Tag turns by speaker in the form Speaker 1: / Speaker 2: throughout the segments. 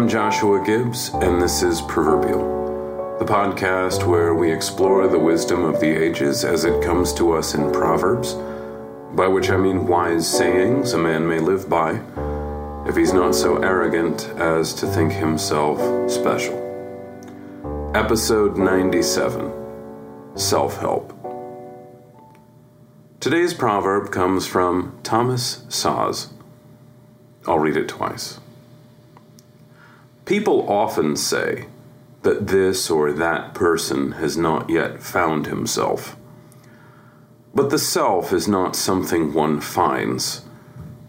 Speaker 1: I'm Joshua Gibbs, and this is Proverbial, the podcast where we explore the wisdom of the ages as it comes to us in Proverbs, by which I mean wise sayings a man may live by if he's not so arrogant as to think himself special. Episode 97 Self Help. Today's proverb comes from Thomas Szasz. I'll read it twice. People often say that this or that person has not yet found himself. But the self is not something one finds,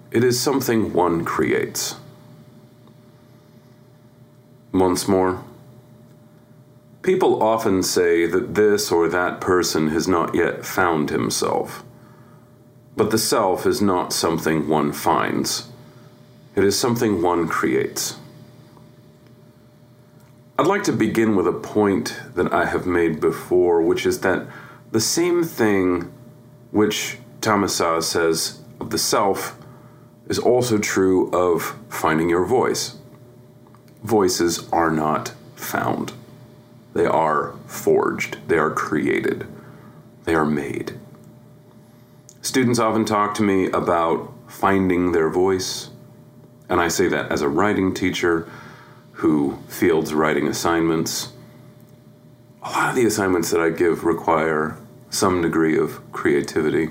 Speaker 1: it is something one creates. Once more, people often say that this or that person has not yet found himself. But the self is not something one finds, it is something one creates. I'd like to begin with a point that I have made before, which is that the same thing which Thomas Szasz says of the self is also true of finding your voice. Voices are not found, they are forged, they are created, they are made. Students often talk to me about finding their voice, and I say that as a writing teacher who fields writing assignments. A lot of the assignments that I give require some degree of creativity.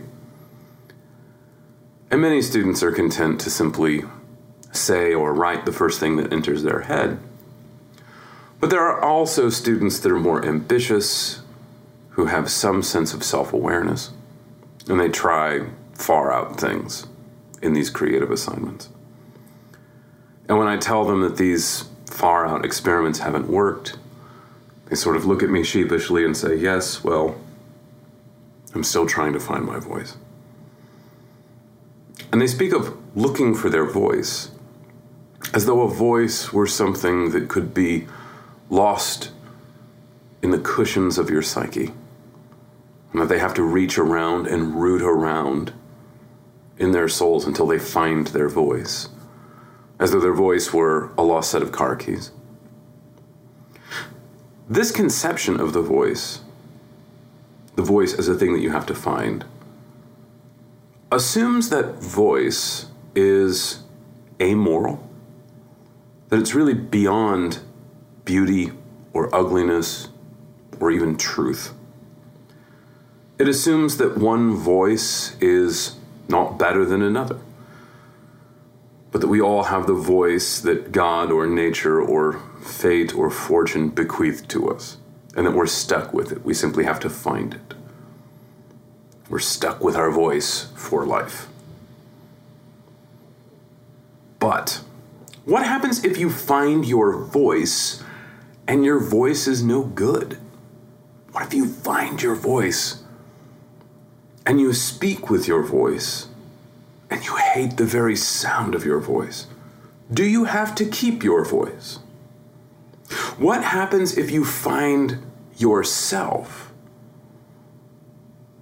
Speaker 1: And many students are content to simply say or write the first thing that enters their head. But there are also students that are more ambitious, who have some sense of self awareness, and they try far out things in these creative assignments. And when I tell them that these far out experiments haven't worked, they sort of look at me sheepishly and say, Yes, well, I'm still trying to find my voice. And they speak of looking for their voice as though a voice were something that could be lost in the cushions of your psyche. And that they have to reach around and root around in their souls until they find their voice as though their voice were a lost set of car keys. This conception of the voice, the voice as a thing that you have to find, assumes that voice is amoral, that it's really beyond beauty or ugliness or even truth. It assumes that one voice is not better than another but that we all have the voice that God or nature or fate or fortune bequeathed to us. and that we're stuck with it. We simply have to find it. We're stuck with our voice for life. But what happens if you find your voice and your voice is no good? What if you find your voice and you speak with your voice and you hate the very sound of your voice? Do you have to keep your voice? What happens if you find yourself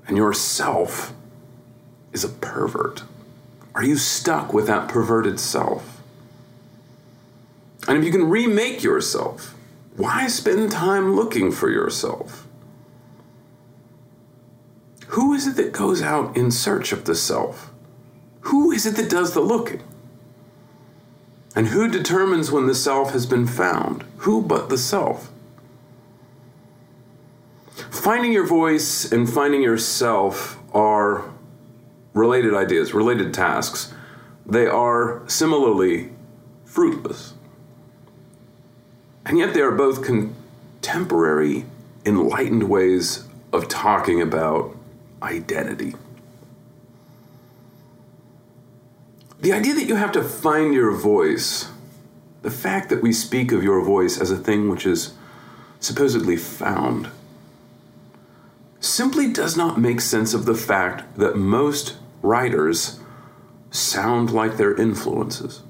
Speaker 1: and yourself is a pervert? Are you stuck with that perverted self? And if you can remake yourself, why spend time looking for yourself? Who is it that goes out in search of the self? Who is it that does the looking? And who determines when the self has been found? Who but the self? Finding your voice and finding yourself are related ideas, related tasks. They are similarly fruitless. And yet they are both contemporary, enlightened ways of talking about identity. The idea that you have to find your voice, the fact that we speak of your voice as a thing which is supposedly found, simply does not make sense of the fact that most writers sound like their influences.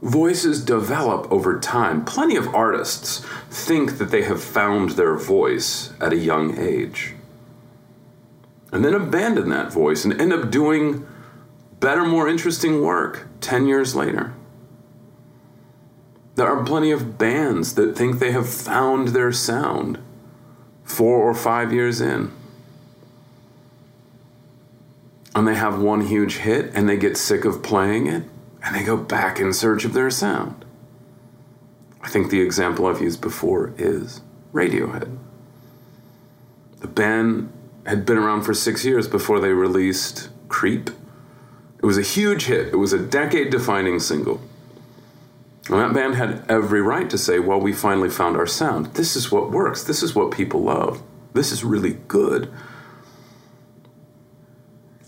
Speaker 1: Voices develop over time. Plenty of artists think that they have found their voice at a young age and then abandon that voice and end up doing better, more interesting work 10 years later. There are plenty of bands that think they have found their sound four or five years in. And they have one huge hit and they get sick of playing it and they go back in search of their sound. I think the example I've used before is Radiohead. The band had been around for six years before they released Creep. It was a huge hit, it was a decade defining single. And that band had every right to say, well, we finally found our sound. This is what works. This is what people love. This is really good.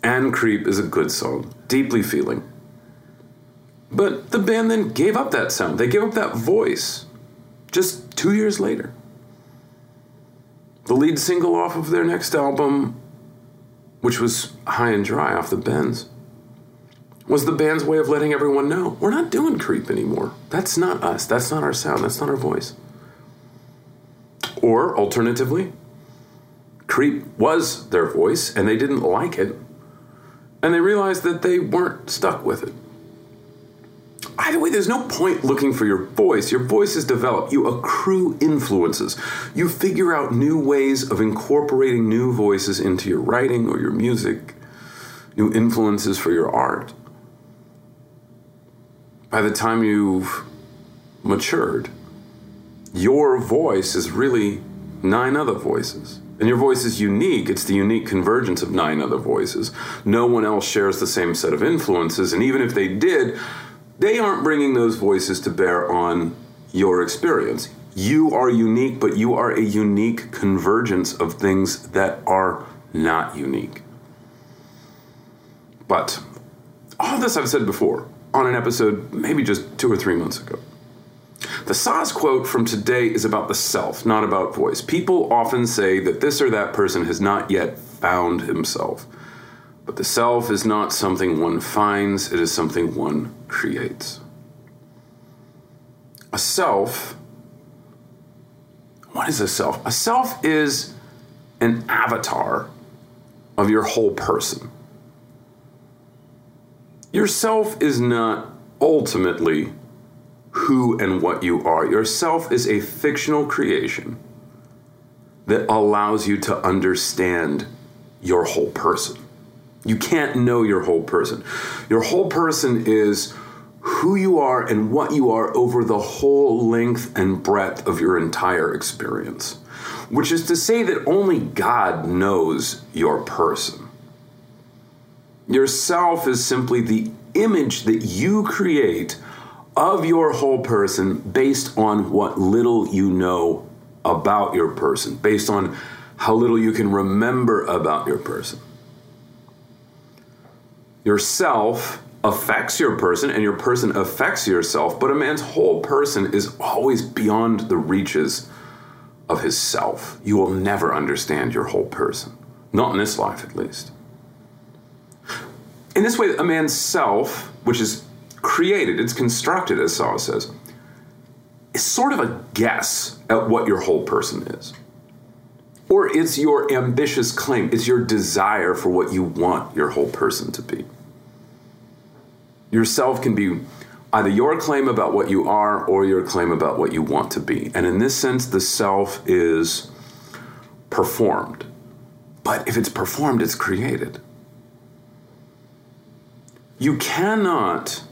Speaker 1: And Creep is a good song, deeply feeling. But the band then gave up that sound. They gave up that voice just two years later. The lead single off of their next album, which was High and Dry off the Bends, was the band's way of letting everyone know we're not doing creep anymore. That's not us. That's not our sound. That's not our voice. Or alternatively, creep was their voice and they didn't like it. And they realized that they weren't stuck with it. Either way, there's no point looking for your voice. Your voice is developed. You accrue influences. You figure out new ways of incorporating new voices into your writing or your music, new influences for your art by the time you've matured, your voice is really nine other voices. And your voice is unique. It's the unique convergence of nine other voices. No one else shares the same set of influences. And even if they did, they aren't bringing those voices to bear on your experience. You are unique, but you are a unique convergence of things that are not unique. But all this I've said before on an episode maybe just two or three months ago. The Szasz quote from today is about the self, not about voice. People often say that this or that person has not yet found himself. But the self is not something one finds, it is something one creates. A self, what is a self? A self is an avatar of your whole person. Yourself is not ultimately who and what you are. Yourself is a fictional creation that allows you to understand your whole person. You can't know your whole person. Your whole person is who you are and what you are over the whole length and breadth of your entire experience, which is to say that only God knows your person. Yourself is simply the image that you create of your whole person based on what little you know about your person based on how little you can remember about your person. Yourself affects your person and your person affects yourself, but a man's whole person is always beyond the reaches of his self. You will never understand your whole person, not in this life at least. In this way, a man's self, which is created, it's constructed, as Szasz says, is sort of a guess at what your whole person is. Or it's your ambitious claim, it's your desire for what you want your whole person to be. Yourself can be either your claim about what you are or your claim about what you want to be. And in this sense, the self is performed. But if it's performed, it's created. You cannot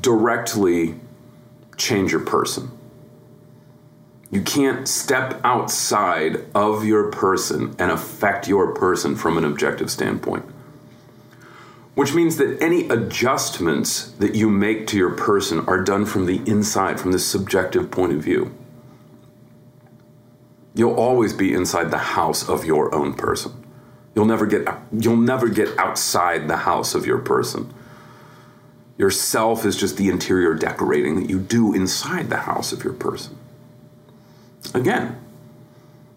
Speaker 1: directly change your person. You can't step outside of your person and affect your person from an objective standpoint. Which means that any adjustments that you make to your person are done from the inside, from the subjective point of view. You'll always be inside the house of your own person. You'll never get you'll never get outside the house of your person. Yourself is just the interior decorating that you do inside the house of your person. Again,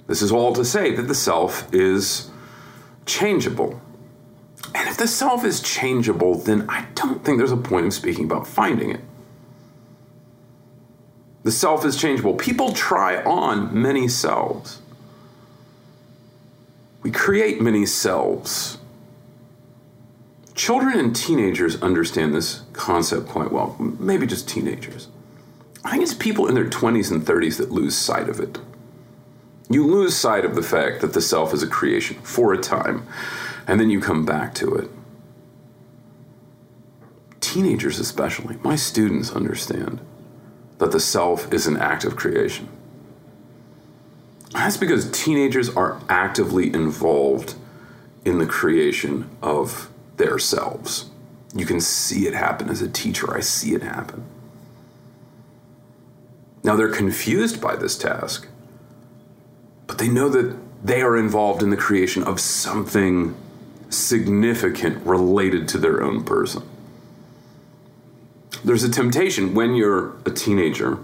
Speaker 1: this is all to say that the self is changeable. And if the self is changeable, then I don't think there's a point in speaking about finding it. The self is changeable. People try on many selves. We create many selves. Children and teenagers understand this concept quite well, maybe just teenagers. I think it's people in their 20s and 30s that lose sight of it. You lose sight of the fact that the self is a creation for a time, and then you come back to it. Teenagers, especially, my students understand that the self is an act of creation. That's because teenagers are actively involved in the creation of their selves. You can see it happen as a teacher, I see it happen. Now they're confused by this task, but they know that they are involved in the creation of something significant related to their own person. There's a temptation when you're a teenager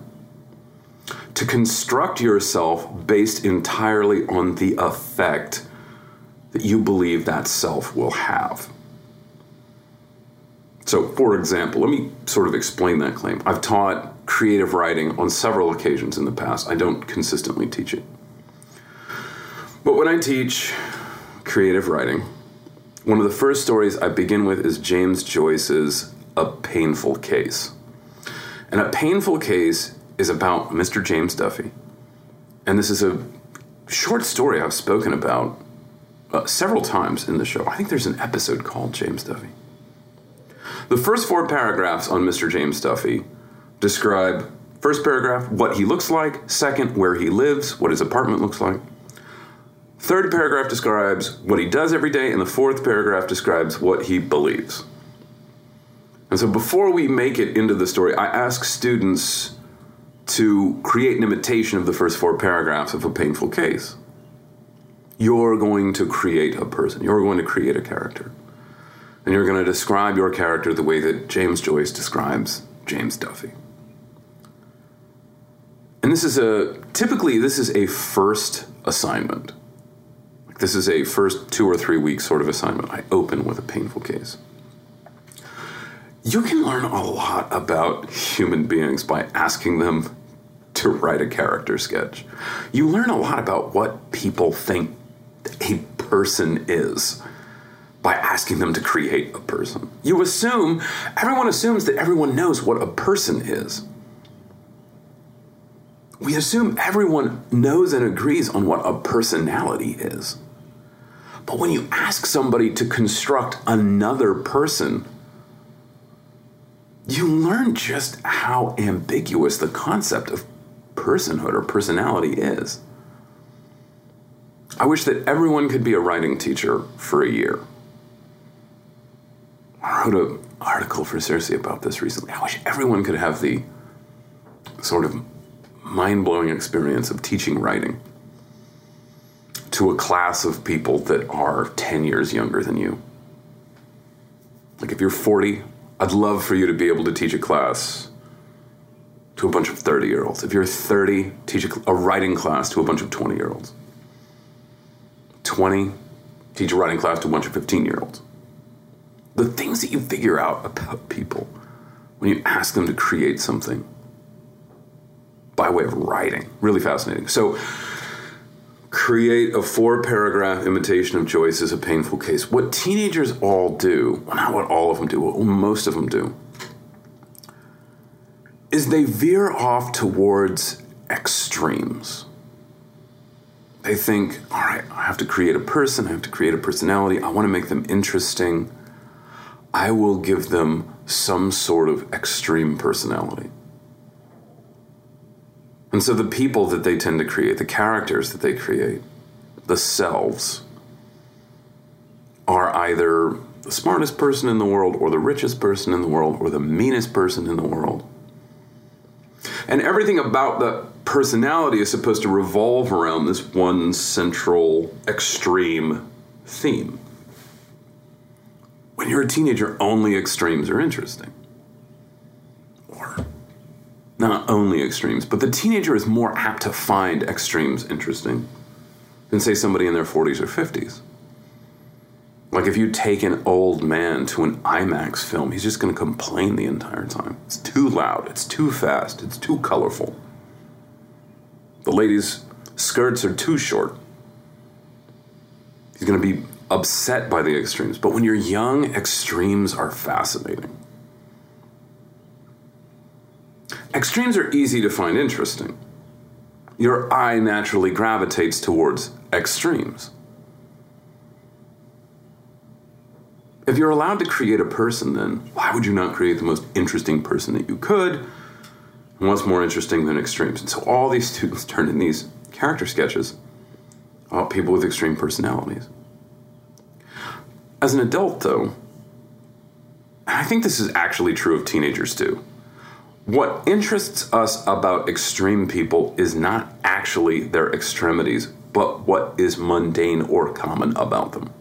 Speaker 1: to construct yourself based entirely on the effect that you believe that self will have. So, for example, let me sort of explain that claim. I've taught creative writing on several occasions in the past. I don't consistently teach it. But when I teach creative writing, one of the first stories I begin with is James Joyce's A Painful Case. And A Painful Case is about Mr. James Duffy. And this is a short story I've spoken about uh, several times in the show. I think there's an episode called James Duffy. The first four paragraphs on Mr. James Duffy describe first paragraph, what he looks like, second, where he lives, what his apartment looks like. Third paragraph describes what he does every day, and the fourth paragraph describes what he believes. And so before we make it into the story, I ask students to create an imitation of the first four paragraphs of a painful case. You're going to create a person, you're going to create a character and you're going to describe your character the way that James Joyce describes James Duffy. And this is a typically this is a first assignment. This is a first two or three week sort of assignment. I open with a painful case. You can learn a lot about human beings by asking them to write a character sketch. You learn a lot about what people think a person is by asking them to create a person. You assume, everyone assumes that everyone knows what a person is. We assume everyone knows and agrees on what a personality is. But when you ask somebody to construct another person, you learn just how ambiguous the concept of personhood or personality is. I wish that everyone could be a writing teacher for a year. I wrote an article for Circe about this recently. I wish everyone could have the sort of mind blowing experience of teaching writing to a class of people that are 10 years younger than you. Like if you're 40, I'd love for you to be able to teach a class to a bunch of 30 year olds. If you're 30, teach a, a writing class to a bunch of 20 year olds. 20, teach a writing class to a bunch of 15 year olds. The things that you figure out about people when you ask them to create something by way of writing, really fascinating. So, create a four paragraph imitation of Joyce is a painful case. What teenagers all do, well, not what all of them do, what most of them do, is they veer off towards extremes. They think, all right, I have to create a person, I have to create a personality, I want to make them interesting. I will give them some sort of extreme personality. And so the people that they tend to create, the characters that they create, the selves, are either the smartest person in the world, or the richest person in the world, or the meanest person in the world. And everything about the personality is supposed to revolve around this one central extreme theme. When you're a teenager, only extremes are interesting. Or not only extremes, but the teenager is more apt to find extremes interesting than, say, somebody in their 40s or 50s. Like if you take an old man to an IMAX film, he's just going to complain the entire time. It's too loud, it's too fast, it's too colorful. The ladies' skirts are too short. He's going to be upset by the extremes. But when you're young, extremes are fascinating. Extremes are easy to find interesting. Your eye naturally gravitates towards extremes. If you're allowed to create a person, then why would you not create the most interesting person that you could? And what's more interesting than extremes? And so all these students turned in these character sketches about people with extreme personalities. As an adult, though, I think this is actually true of teenagers too. What interests us about extreme people is not actually their extremities, but what is mundane or common about them.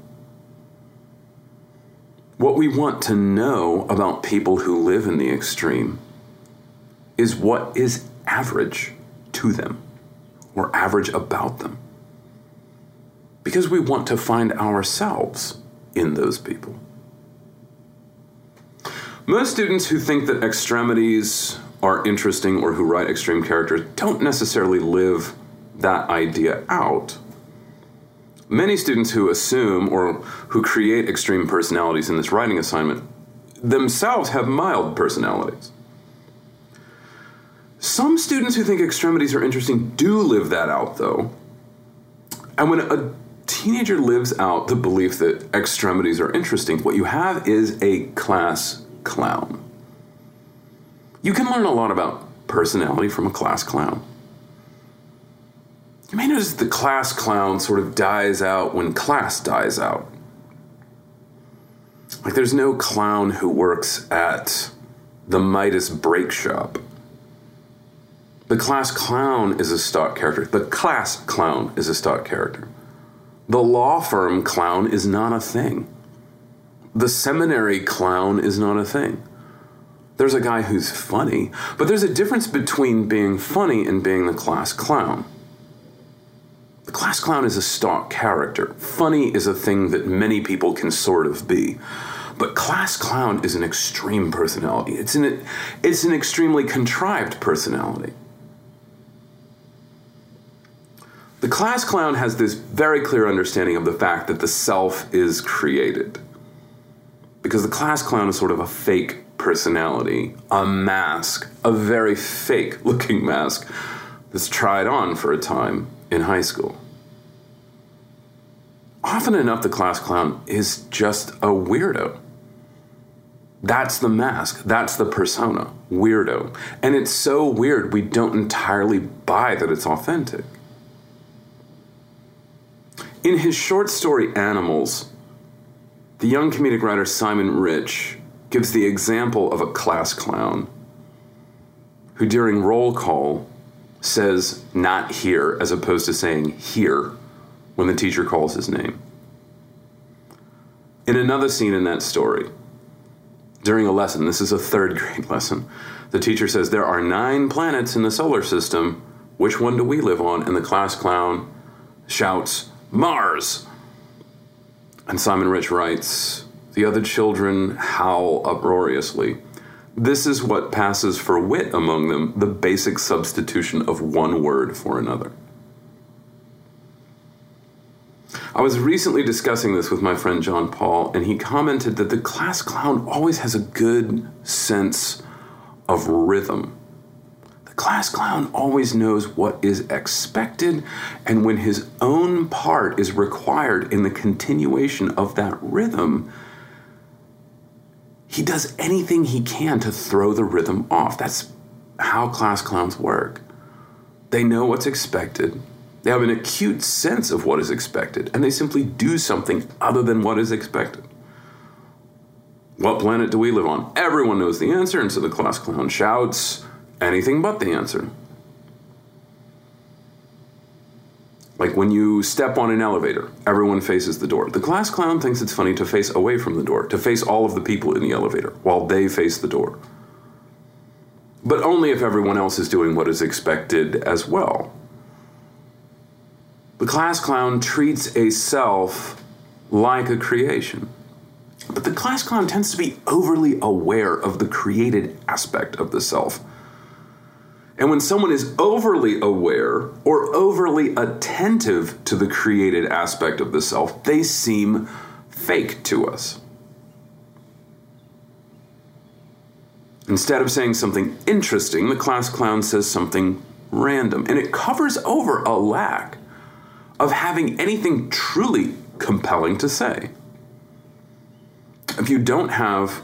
Speaker 1: What we want to know about people who live in the extreme is what is average to them or average about them. Because we want to find ourselves in those people. Most students who think that extremities are interesting or who write extreme characters don't necessarily live that idea out. Many students who assume or who create extreme personalities in this writing assignment themselves have mild personalities. Some students who think extremities are interesting do live that out, though. And when a teenager lives out the belief that extremities are interesting, what you have is a class clown. You can learn a lot about personality from a class clown. You may notice the class clown sort of dies out when class dies out. Like there's no clown who works at the Midas Brake Shop. The class clown is a stock character. The class clown is a stock character. The law firm clown is not a thing. The seminary clown is not a thing. There's a guy who's funny, but there's a difference between being funny and being the class clown. The class clown is a stock character. Funny is a thing that many people can sort of be. But class clown is an extreme personality. It's an, it's an extremely contrived personality. The class clown has this very clear understanding of the fact that the self is created. Because the class clown is sort of a fake personality, a mask, a very fake looking mask that's tried on for a time in high school. Often enough, the class clown is just a weirdo. That's the mask. That's the persona. Weirdo. And it's so weird we don't entirely buy that it's authentic. In his short story Animals, the young comedic writer Simon Rich gives the example of a class clown who, during roll call, says not here as opposed to saying here when the teacher calls his name. In another scene in that story, during a lesson, this is a third grade lesson, the teacher says, There are nine planets in the solar system. Which one do we live on? And the class clown shouts, Mars! And Simon Rich writes, The other children howl uproariously. This is what passes for wit among them, the basic substitution of one word for another. I was recently discussing this with my friend John Paul, and he commented that the class clown always has a good sense of rhythm. Class clown always knows what is expected, and when his own part is required in the continuation of that rhythm, he does anything he can to throw the rhythm off. That's how class clowns work. They know what's expected, they have an acute sense of what is expected, and they simply do something other than what is expected. What planet do we live on? Everyone knows the answer, and so the class clown shouts anything but the answer. Like when you step on an elevator, everyone faces the door. The class clown thinks it's funny to face away from the door, to face all of the people in the elevator while they face the door. But only if everyone else is doing what is expected as well. The class clown treats a self like a creation. But the class clown tends to be overly aware of the created aspect of the self. And when someone is overly aware or overly attentive to the created aspect of the self, they seem fake to us. Instead of saying something interesting, the class clown says something random, and it covers over a lack of having anything truly compelling to say if you don't have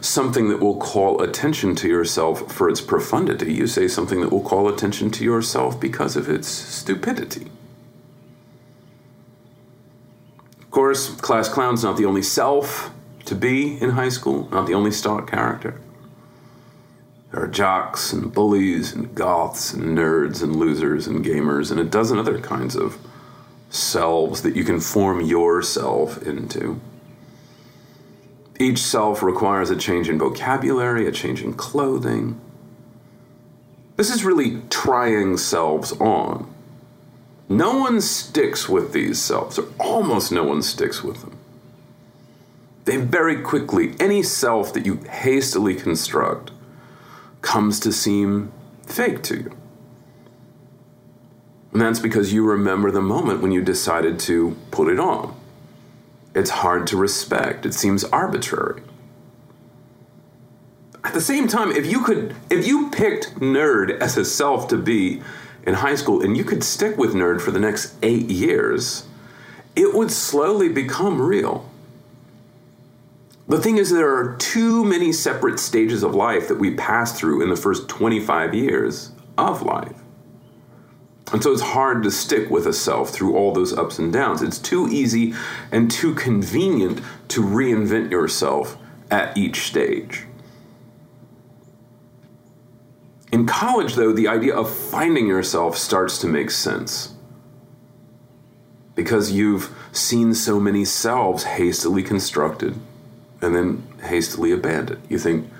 Speaker 1: something that will call attention to yourself for its profundity, you say something that will call attention to yourself because of its stupidity. Of course, class clown's not the only self to be in high school, not the only stock character. There are jocks and bullies and goths and nerds and losers and gamers and a dozen other kinds of selves that you can form yourself into. Each self requires a change in vocabulary, a change in clothing. This is really trying selves on. No one sticks with these selves, or almost no one sticks with them. They very quickly, any self that you hastily construct comes to seem fake to you. And that's because you remember the moment when you decided to put it on it's hard to respect. It seems arbitrary. At the same time, if you could, if you picked nerd as a self to be in high school and you could stick with nerd for the next eight years, it would slowly become real. The thing is, there are too many separate stages of life that we pass through in the first 25 years of life. And so it's hard to stick with a self through all those ups and downs. It's too easy and too convenient to reinvent yourself at each stage. In college, though, the idea of finding yourself starts to make sense. Because you've seen so many selves hastily constructed and then hastily abandoned. You think,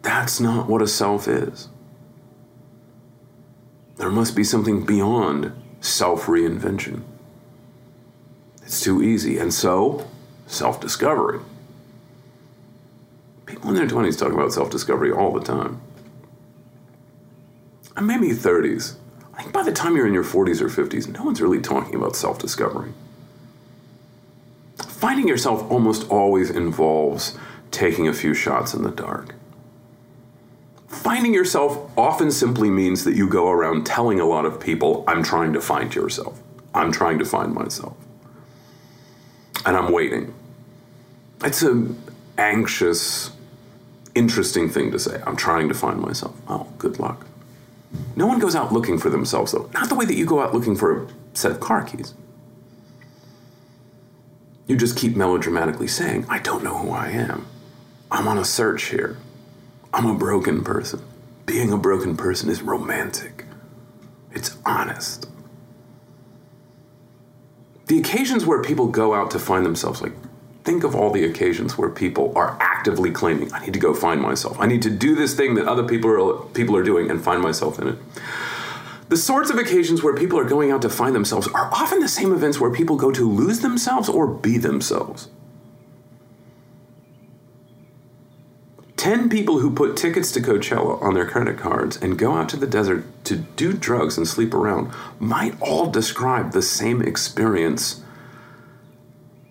Speaker 1: that's not what a self is. There must be something beyond self reinvention. It's too easy. And so, self discovery. People in their 20s talk about self discovery all the time. And maybe 30s. I think by the time you're in your 40s or 50s, no one's really talking about self discovery. Finding yourself almost always involves taking a few shots in the dark. Finding yourself often simply means that you go around telling a lot of people, I'm trying to find yourself. I'm trying to find myself. And I'm waiting. It's an anxious, interesting thing to say. I'm trying to find myself. Oh, good luck. No one goes out looking for themselves, though. Not the way that you go out looking for a set of car keys. You just keep melodramatically saying, I don't know who I am. I'm on a search here. I'm a broken person. Being a broken person is romantic. it's honest. The occasions where people go out to find themselves, like, think of all the occasions where people are actively claiming, I need to go find myself. I need to do this thing that other people are, people are doing and find myself in it. The sorts of occasions where people are going out to find themselves are often the same events where people go to lose themselves or be themselves. 10 people who put tickets to Coachella on their credit cards and go out to the desert to do drugs and sleep around might all describe the same experience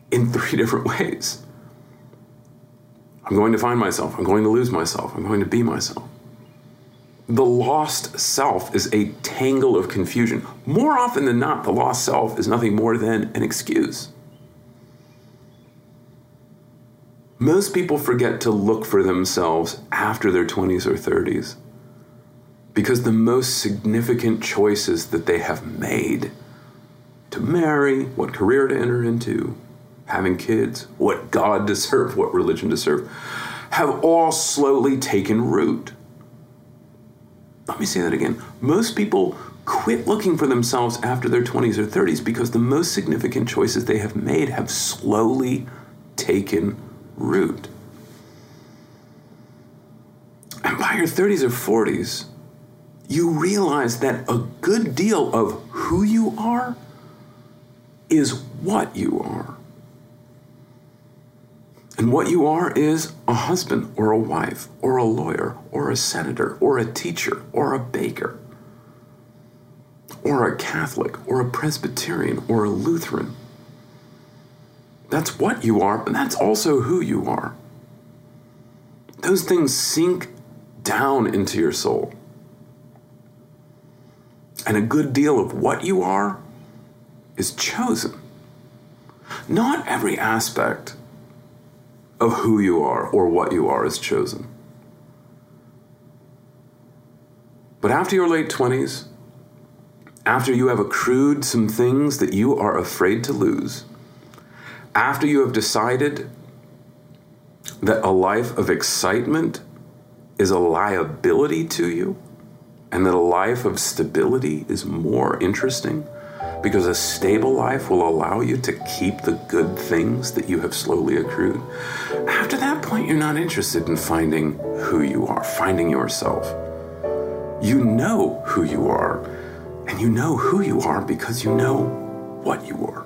Speaker 1: in three different ways. I'm going to find myself. I'm going to lose myself. I'm going to be myself. The lost self is a tangle of confusion. More often than not, the lost self is nothing more than an excuse. Most people forget to look for themselves after their 20s or 30s because the most significant choices that they have made to marry, what career to enter into, having kids, what God to serve, what religion to serve, have all slowly taken root. Let me say that again. Most people quit looking for themselves after their 20s or 30s because the most significant choices they have made have slowly taken root. And by your 30s or 40s, you realize that a good deal of who you are is what you are. And what you are is a husband or a wife or a lawyer or a senator or a teacher or a baker or a Catholic or a Presbyterian or a Lutheran that's what you are, but that's also who you are. Those things sink down into your soul. And a good deal of what you are is chosen. Not every aspect of who you are or what you are is chosen. But after your late 20s, after you have accrued some things that you are afraid to lose, after you have decided that a life of excitement is a liability to you and that a life of stability is more interesting because a stable life will allow you to keep the good things that you have slowly accrued. After that point, you're not interested in finding who you are, finding yourself. You know who you are, and you know who you are because you know what you are.